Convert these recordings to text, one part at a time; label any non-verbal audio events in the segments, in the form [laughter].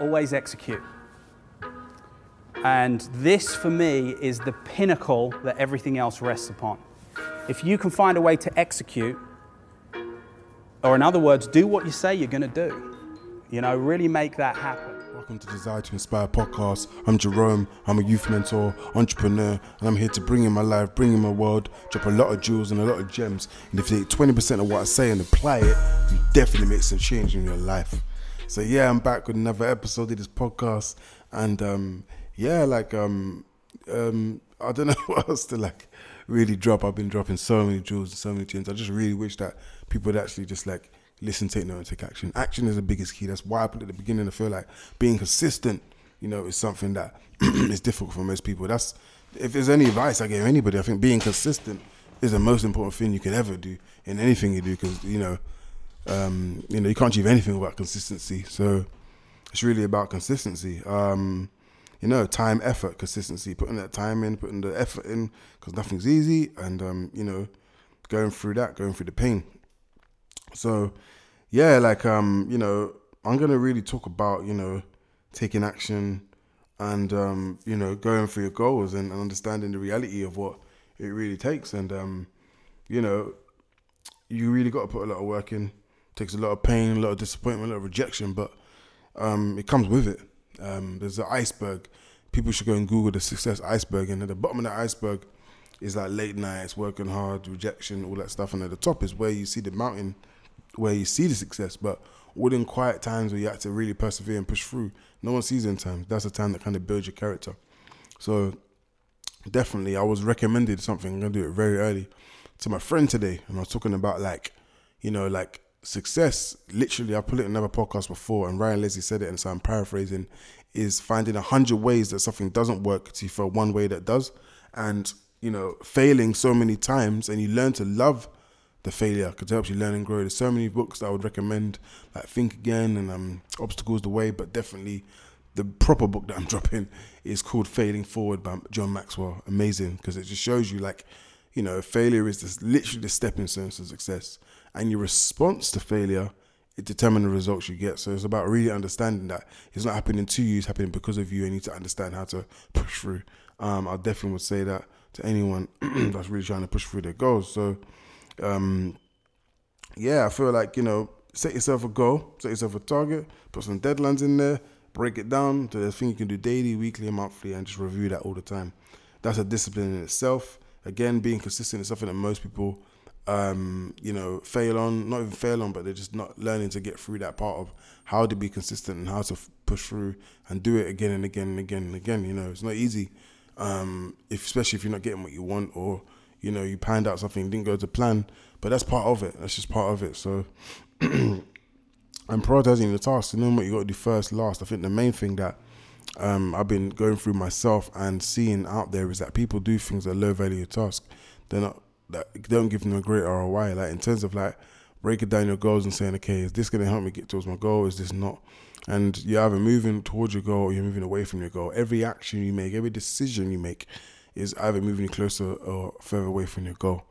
always execute. And this, for me, is the pinnacle that everything else rests upon. If you can find a way to execute, or in other words, do what you say you're going to do, you know, really make that happen. Welcome to Desire to Inspire podcast. I'm Jerome. I'm a youth mentor, entrepreneur, and I'm here to bring in my life, bring in my world, drop a lot of jewels and a lot of gems. And if you take 20% of what I say and apply it, you definitely make some change in your life. So yeah, I'm back with another episode of this podcast, and um, yeah, like um, um, I don't [laughs] know what else to like really drop. I've been dropping so many jewels and so many tunes. I just really wish that people would actually just like listen, take note, and take action. Action is the biggest key. That's why I put at the beginning. I feel like being consistent, you know, is something that [clears throat] is difficult for most people. That's if there's any advice I give anybody, I think being consistent is the most important thing you can ever do in anything you do because you know um, you know, you can't achieve anything without consistency. So it's really about consistency. Um, you know, time, effort, consistency, putting that time in, putting the effort in, because nothing's easy, and um, you know, going through that, going through the pain. So, yeah, like um, you know, I'm gonna really talk about you know, taking action, and um, you know, going for your goals and, and understanding the reality of what it really takes, and um, you know, you really got to put a lot of work in takes a lot of pain, a lot of disappointment, a lot of rejection, but um, it comes with it. Um, there's an iceberg. People should go and Google the success iceberg, and at the bottom of the iceberg is like late nights, working hard, rejection, all that stuff, and at the top is where you see the mountain, where you see the success. But all within quiet times where you have to really persevere and push through, no one sees in times. That's a time that kind of builds your character. So definitely, I was recommended something. I'm gonna do it very early to my friend today, and I was talking about like, you know, like success, literally, I put it in another podcast before, and Ryan Leslie said it, and so I'm paraphrasing, is finding a hundred ways that something doesn't work to for one way that does, and you know, failing so many times, and you learn to love the failure because it helps you learn and grow. There's so many books that I would recommend, like Think Again and um, Obstacles the Way, but definitely the proper book that I'm [laughs] dropping is called Failing Forward by John Maxwell. Amazing because it just shows you like, you know, failure is just literally the stepping stone to success and your response to failure it determines the results you get. So it's about really understanding that it's not happening to you, it's happening because of you, and you need to understand how to push through. Um, I definitely would say that to anyone [clears throat] that's really trying to push through their goals. So, um, yeah, I feel like, you know, set yourself a goal, set yourself a target, put some deadlines in there, break it down to the thing you can do daily, weekly, and monthly, and just review that all the time. That's a discipline in itself. Again, being consistent is something that most people um, you know, fail on, not even fail on, but they're just not learning to get through that part of how to be consistent and how to f- push through and do it again and again and again and again. You know, it's not easy, um, if, especially if you're not getting what you want or, you know, you planned out something, didn't go to plan, but that's part of it. That's just part of it. So, [clears throat] I'm prioritizing the tasks, knowing what you got to do first, last. I think the main thing that um, I've been going through myself and seeing out there is that people do things that low value task. They're not that don't give them a great ROI. Like in terms of like breaking down your goals and saying, okay, is this going to help me get towards my goal? Is this not? And you're either moving towards your goal or you're moving away from your goal. Every action you make, every decision you make, is either moving you closer or further away from your goal.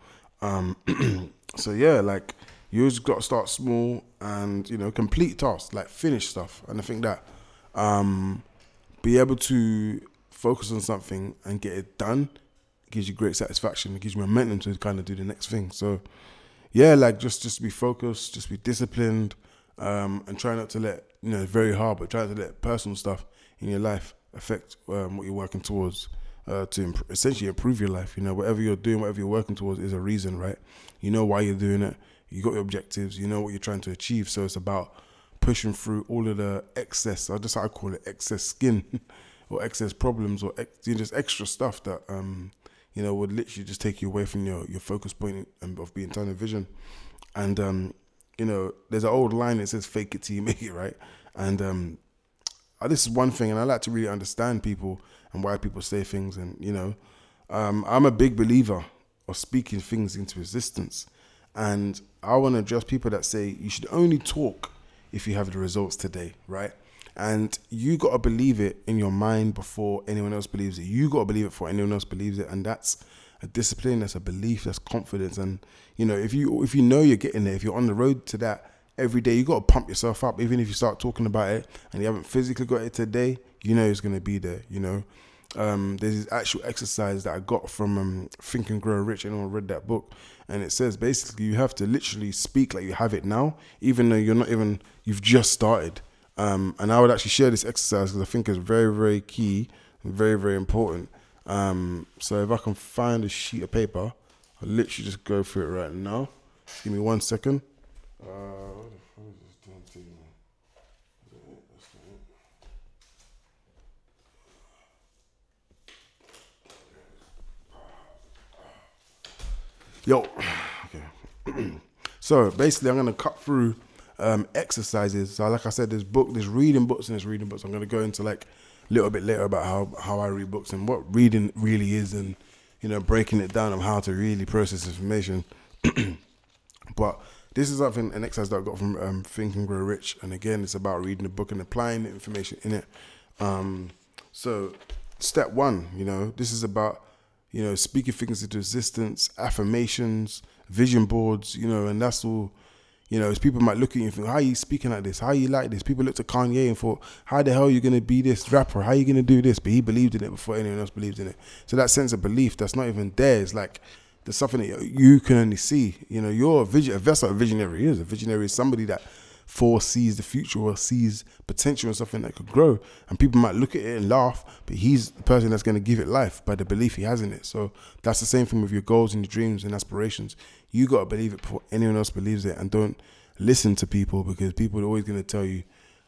Um, [clears throat] so yeah, like you just got to start small and you know complete tasks, like finish stuff. And I think that um, be able to focus on something and get it done gives you great satisfaction. It gives you momentum to kind of do the next thing. So, yeah, like just just be focused, just be disciplined, um, and try not to let you know very hard, but try to let personal stuff in your life affect um, what you're working towards. Uh, to imp- essentially improve your life, you know, whatever you're doing, whatever you're working towards is a reason, right? You know why you're doing it. You got your objectives. You know what you're trying to achieve. So it's about pushing through all of the excess. I just I call it excess skin, [laughs] or excess problems, or ex- just extra stuff that um, you know, would literally just take you away from your, your focus point of being tunnel vision. And, um, you know, there's an old line that says, fake it till you make it, right? And um, uh, this is one thing, and I like to really understand people and why people say things. And, you know, um, I'm a big believer of speaking things into existence. And I want to address people that say you should only talk if you have the results today, right? And you got to believe it in your mind before anyone else believes it. You got to believe it before anyone else believes it. And that's a discipline, that's a belief, that's confidence. And, you know, if you if you know you're getting there, if you're on the road to that every day. You got to pump yourself up, even if you start talking about it and you haven't physically got it today. You know it's gonna be there. You know, um, there's this actual exercise that I got from um, Think and Grow Rich. Anyone read that book? And it says basically you have to literally speak like you have it now, even though you're not even you've just started. Um, and I would actually share this exercise because I think it's very, very key, and very, very important. Um, so if I can find a sheet of paper, I'll literally just go through it right now. Just give me one second. Uh. Yo, [sighs] okay. [clears throat] so basically, I'm gonna cut through um, exercises. So, like I said, there's book, there's reading books, and there's reading books. I'm gonna go into like a little bit later about how how I read books and what reading really is, and you know, breaking it down on how to really process information. [clears throat] but this is something an exercise that I got from um, Think and Grow Rich, and again, it's about reading the book and applying the information in it. Um, so, step one, you know, this is about you know speaking things into existence, affirmations, vision boards, you know, and that's all. You know, people might look at you and think, how are you speaking like this? How are you like this? People looked at Kanye and thought, how the hell are you going to be this rapper? How are you going to do this? But he believed in it before anyone else believed in it. So that sense of belief that's not even there is like, there's something that you can only see. You know, you're a vision. That's what a visionary is. A visionary is somebody that foresees the future or sees potential in something that could grow. And people might look at it and laugh, but he's the person that's going to give it life by the belief he has in it. So that's the same thing with your goals and your dreams and aspirations. You got to believe it before anyone else believes it, and don't listen to people because people are always going to tell you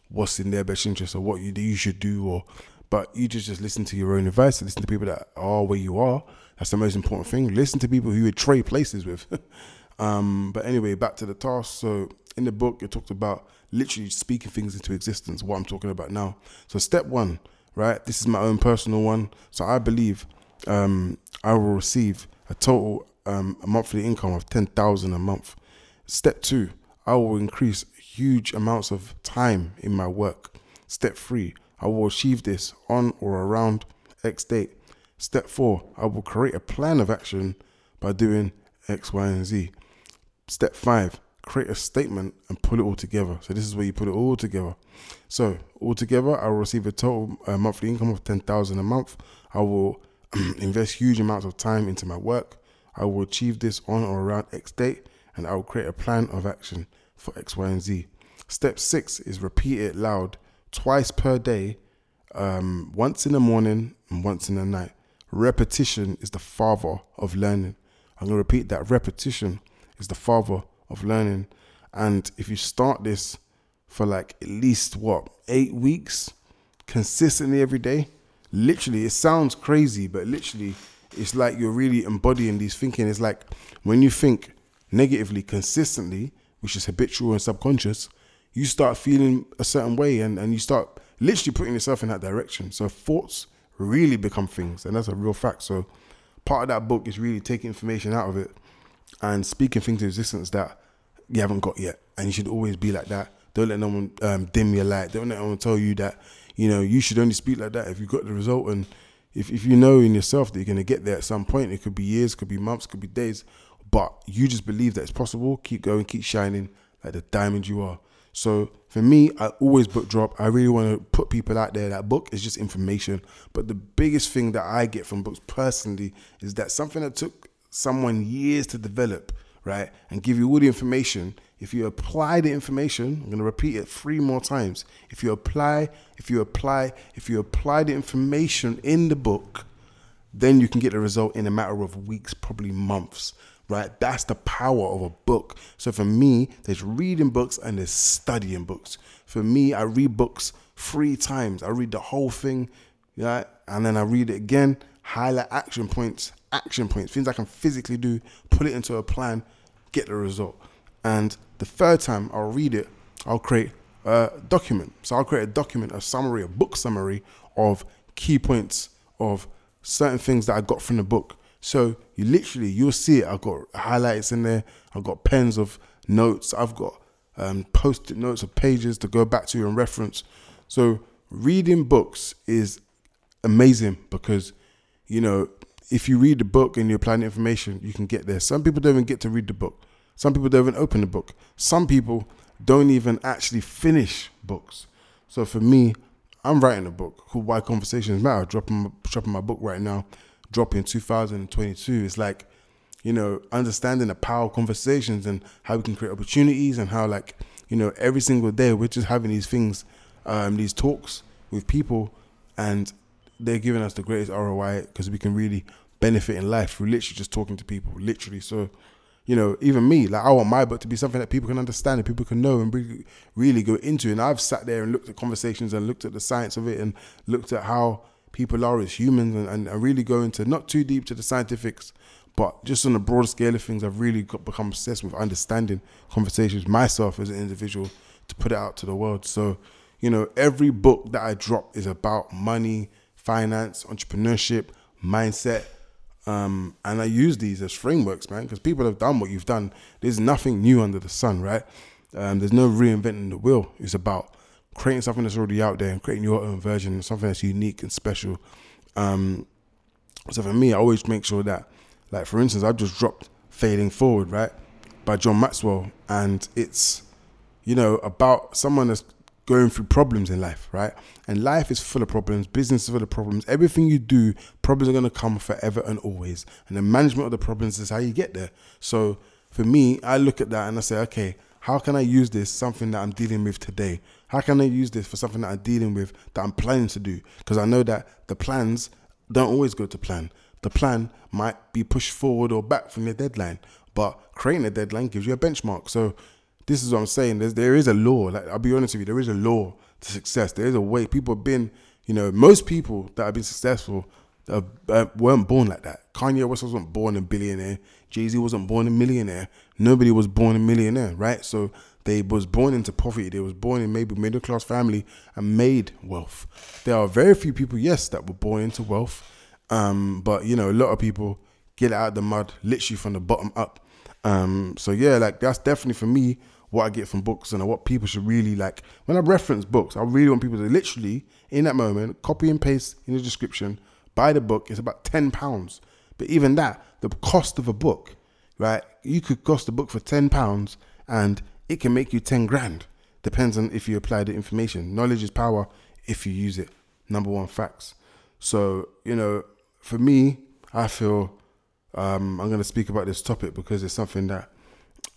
what's in their best interest or what you you should do or but you just just listen to your own advice and listen to people that are where you are that's the most important thing listen to people who you would trade places with [laughs] um, but anyway back to the task so in the book it talked about literally speaking things into existence what i'm talking about now so step one right this is my own personal one so i believe um, i will receive a total um, a monthly income of 10000 a month step two I will increase huge amounts of time in my work. Step three, I will achieve this on or around X date. Step four, I will create a plan of action by doing X, Y, and Z. Step five, create a statement and pull it all together. So this is where you put it all together. So altogether, I will receive a total uh, monthly income of ten thousand a month. I will [clears throat] invest huge amounts of time into my work. I will achieve this on or around X date and I will create a plan of action for X, Y, and Z. Step six is repeat it loud twice per day, um, once in the morning and once in the night. Repetition is the father of learning. I'm going to repeat that. Repetition is the father of learning. And if you start this for like at least what, eight weeks, consistently every day, literally, it sounds crazy, but literally, it's like you're really embodying these thinking. It's like when you think, negatively consistently, which is habitual and subconscious, you start feeling a certain way and, and you start literally putting yourself in that direction. So thoughts really become things, and that's a real fact. So part of that book is really taking information out of it and speaking things to existence that you haven't got yet. And you should always be like that. Don't let no one um, dim your light. Don't let no one tell you that, you know, you should only speak like that if you got the result. And if, if you know in yourself that you're to get there at some point, it could be years, could be months, could be days but you just believe that it's possible. Keep going, keep shining like the diamond you are. So for me, I always book drop. I really want to put people out there. That book is just information. But the biggest thing that I get from books personally is that something that took someone years to develop, right, and give you all the information. If you apply the information, I'm going to repeat it three more times. If you apply, if you apply, if you apply the information in the book, then you can get the result in a matter of weeks, probably months right? That's the power of a book. So for me, there's reading books and there's studying books. For me, I read books three times. I read the whole thing, yeah, and then I read it again, highlight action points, action points, things I can physically do, put it into a plan, get the result. And the third time I'll read it, I'll create a document. So I'll create a document, a summary, a book summary of key points of certain things that I got from the book so you literally you'll see it. I've got highlights in there. I've got pens of notes. I've got um, post-it notes of pages to go back to and reference. So reading books is amazing because you know if you read the book and you apply the information, you can get there. Some people don't even get to read the book. Some people don't even open the book. Some people don't even actually finish books. So for me, I'm writing a book called Why Conversations Matter, dropping dropping my book right now, dropping 2022. It's like, you know, understanding the power of conversations and how we can create opportunities and how like, you know, every single day we're just having these things, um, these talks with people and they're giving us the greatest ROI because we can really benefit in life through literally just talking to people, literally. So you know, even me, like I want my book to be something that people can understand and people can know and really, really go into. And I've sat there and looked at conversations and looked at the science of it and looked at how people are as humans and, and, and really go into not too deep to the scientifics, but just on a broader scale of things, I've really got, become obsessed with understanding conversations myself as an individual to put it out to the world. So, you know, every book that I drop is about money, finance, entrepreneurship, mindset, um, and I use these as frameworks, man, because people have done what you've done. There's nothing new under the sun, right? Um, there's no reinventing the wheel. It's about creating something that's already out there and creating your own version, something that's unique and special. Um, so for me, I always make sure that, like for instance, I've just dropped "Failing Forward," right, by John Maxwell, and it's, you know, about someone that's going through problems in life, right? And life is full of problems, business is full of problems. Everything you do, problems are going to come forever and always. And the management of the problems is how you get there. So for me, I look at that and I say, okay, how can I use this something that I'm dealing with today? How can I use this for something that I'm dealing with that I'm planning to do? Because I know that the plans don't always go to plan. The plan might be pushed forward or back from your deadline, but creating a deadline gives you a benchmark. So this is what I'm saying. There's, there is a law. Like I'll be honest with you, there is a law to success. There is a way. People have been, you know, most people that have been successful uh, uh, weren't born like that. Kanye West wasn't born a billionaire. Jay Z wasn't born a millionaire. Nobody was born a millionaire, right? So they was born into poverty. They was born in maybe middle class family and made wealth. There are very few people, yes, that were born into wealth. Um, but you know, a lot of people get it out of the mud literally from the bottom up. Um, so yeah, like that's definitely for me what I get from books and what people should really like. When I reference books, I really want people to literally, in that moment, copy and paste in the description, buy the book. It's about ten pounds, but even that, the cost of a book, right? You could cost a book for ten pounds, and it can make you ten grand. Depends on if you apply the information. Knowledge is power if you use it. Number one facts. So you know, for me, I feel um, I'm going to speak about this topic because it's something that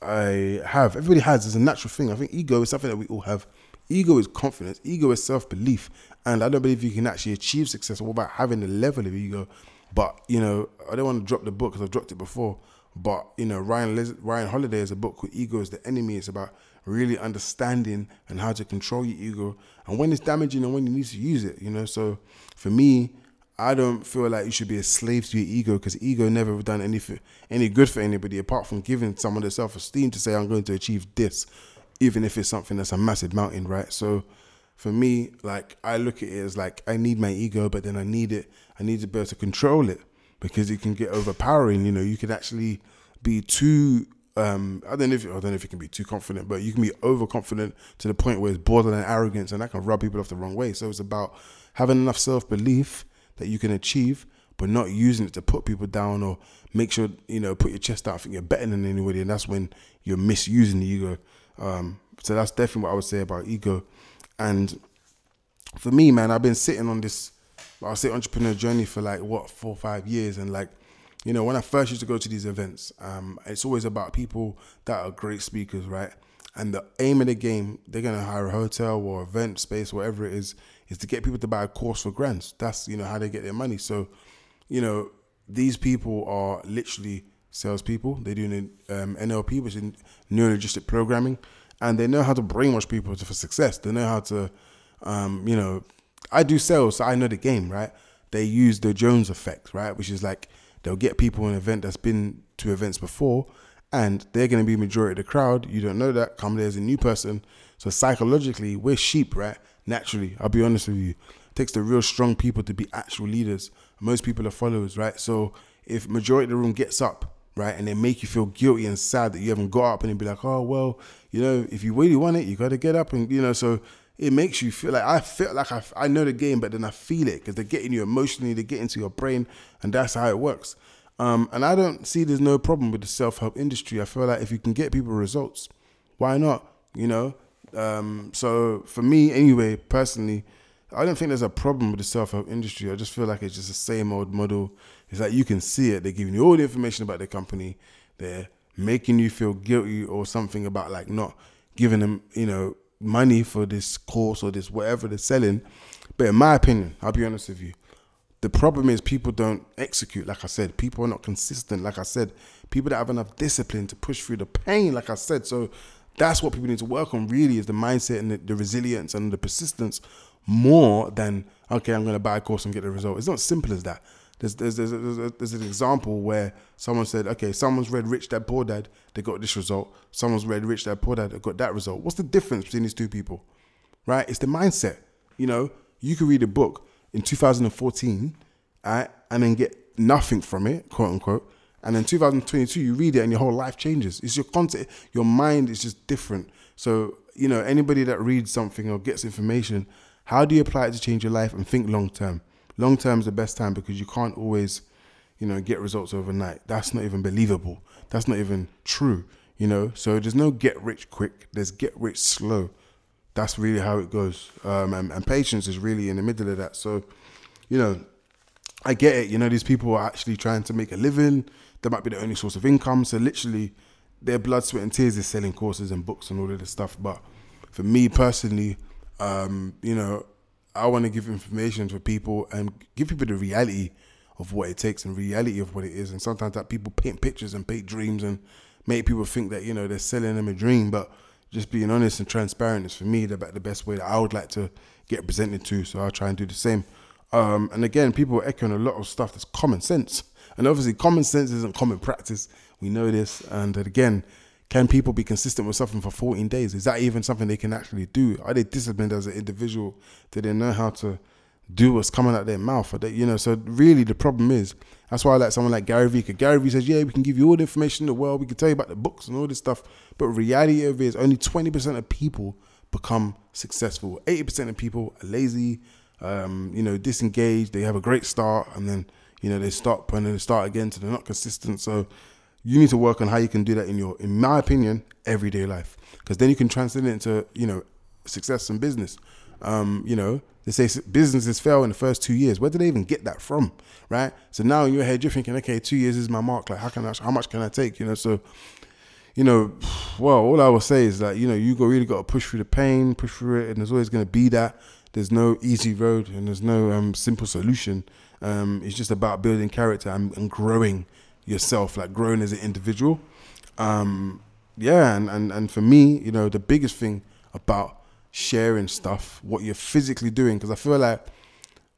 I have. Everybody has. It's a natural thing. I think ego is something that we all have. Ego is confidence. Ego is self belief. And I don't believe you can actually achieve success without having the level of ego. But, you know, I don't want to drop the book because I've dropped it before. But, you know, Ryan, Ryan Holiday has a book called Ego is the Enemy. It's about really understanding and how to control your ego and when it's damaging and when you need to use it, you know. So for me, I don't feel like you should be a slave to your ego because ego never done anything any good for anybody apart from giving someone their self esteem to say I'm going to achieve this, even if it's something that's a massive mountain, right? So for me, like I look at it as like I need my ego, but then I need it. I need to be able to control it because it can get overpowering. You know, you could actually be too. Um, I don't know if I don't know if you can be too confident, but you can be overconfident to the point where it's borderline arrogance, and that can rub people off the wrong way. So it's about having enough self belief that you can achieve, but not using it to put people down or make sure you know put your chest out. I think you're better than anybody, and that's when you're misusing the ego. Um, so that's definitely what I would say about ego. And for me, man, I've been sitting on this, I'll say entrepreneur journey for like what four five years, and like you know when I first used to go to these events, um, it's always about people that are great speakers, right? And the aim of the game, they're gonna hire a hotel or event space, whatever it is, is to get people to buy a course for grants. That's you know how they get their money. So, you know, these people are literally salespeople. They're doing um, NLP, which is neuro linguistic programming, and they know how to brainwash people for success. They know how to, um, you know, I do sales, so I know the game, right? They use the Jones effect, right, which is like they'll get people an event that's been to events before, and they're going to be majority of the crowd. You don't know that. Come there as a new person, so psychologically, we're sheep, right? Naturally. I'll be honest with you. It takes the real strong people to be actual leaders. Most people are followers, right? So if majority of the room gets up, right, and they make you feel guilty and sad that you haven't got up and they be like, oh well, you know, if you really want it, you got to get up and you know. So it makes you feel like I feel like I, I know the game, but then I feel it because they're getting you emotionally, they get into your brain, and that's how it works. Um, and I don't see there's no problem with the self help industry. I feel like if you can get people results, why not you know. Um, so for me, anyway, personally, I don't think there's a problem with the self help industry. I just feel like it's just the same old model. It's like you can see it. They're giving you all the information about the company. They're making you feel guilty or something about like not giving them, you know, money for this course or this whatever they're selling. But in my opinion, I'll be honest with you, the problem is people don't execute. Like I said, people are not consistent. Like I said, people that have enough discipline to push through the pain. Like I said, so that's what people need to work on. Really, is the mindset and the, the resilience and the persistence more than okay, I'm going to buy a course and get the result. It's not simple as that. There's there's there's, there's, there's an example where someone said, okay, someone's read Rich Dad Poor Dad, they got this result. Someone's read Rich Dad Poor Dad, they got that result. What's the difference between these two people? Right? It's the mindset. You know, you could read a book in 2014, right, and then get nothing from it, quote unquote. And then 2022, you read it and your whole life changes. It's your content, your mind is just different. So, you know, anybody that reads something or gets information, how do you apply it to change your life and think long term? Long term is the best time because you can't always, you know, get results overnight. That's not even believable. That's not even true, you know. So there's no get rich quick. There's get rich slow. That's really how it goes. Um, and, and patience is really in the middle of that. So, you know, I get it. You know, these people are actually trying to make a living. That might be the only source of income. So literally, their blood, sweat, and tears is selling courses and books and all of this stuff. But for me personally, um, you know, I want to give information for people and give people the reality of what it takes and reality of what it is. And sometimes that people paint pictures and paint dreams and make people think that you know they're selling them a dream. But just being honest and transparent is for me the, the best way that I would like to get presented to. So I'll try and do the same. Um, and again, people are echoing a lot of stuff that's common sense. And obviously, common sense isn't common practice. We know this. And again, can people be consistent with something for 14 days? Is that even something they can actually do? Are they disciplined as an individual? Do they know how to do what's coming out their mouth? They, you know, so really the problem is that's why I like someone like Gary Vee. Cause Gary Vee says, yeah, we can give you all the information in the world. We can tell you about the books and all this stuff. But reality of it is only 20% of people become successful. 80% of people are lazy, um, you know, disengaged. They have a great start and then, you know, they stop and then they start again. So they're not consistent. So you need to work on how you can do that in your, in my opinion, everyday life. Because then you can translate it into, you know, success in business. Um, you know, they say businesses fail in the first two years. Where did they even get that from, right? So now in your head, you're thinking, okay, two years is my mark. Like, how can I, how much can I take? You know, so, you know, well, all I will say is that you know you go really got to push through the pain, push through it, and there's always going to be that. There's no easy road and there's no um, simple solution. Um, it's just about building character and, and growing yourself, like growing as an individual. Um, yeah, and, and, and for me, you know, the biggest thing about sharing stuff, what you're physically doing, because I feel like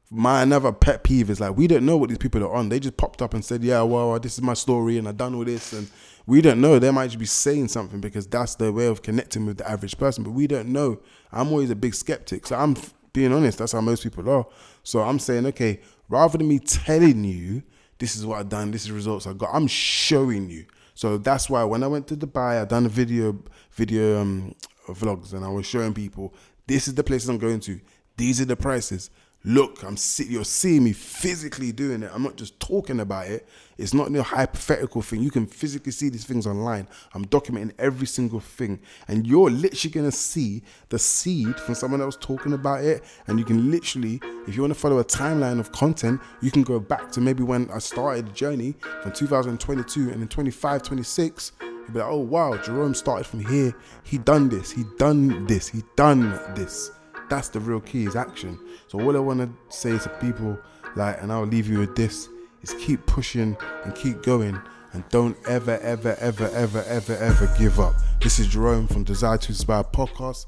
my another pet peeve is like we don't know what these people are on. They just popped up and said, "Yeah, well, this is my story, and I've done all this," and we don't know. They might just be saying something because that's their way of connecting with the average person, but we don't know. I'm always a big skeptic, so I'm being honest. That's how most people are. So I'm saying, okay, rather than me telling you this is what I've done, this is results I got. I'm showing you. So that's why when I went to Dubai, I done a video video um, vlogs, and I was showing people this is the places I'm going to. These are the prices. Look, I'm see, you're seeing me physically doing it. I'm not just talking about it. It's not a hypothetical thing. You can physically see these things online. I'm documenting every single thing, and you're literally gonna see the seed from someone else talking about it. And you can literally, if you want to follow a timeline of content, you can go back to maybe when I started the journey from 2022 and then 25, 26 You'd be like, oh wow, Jerome started from here. He done this. He done this. He done this. That's the real key is action. So all I want to say to people, like, and I'll leave you with this, is keep pushing and keep going, and don't ever, ever, ever, ever, ever, ever give up. This is Jerome from Desire to Inspire podcast.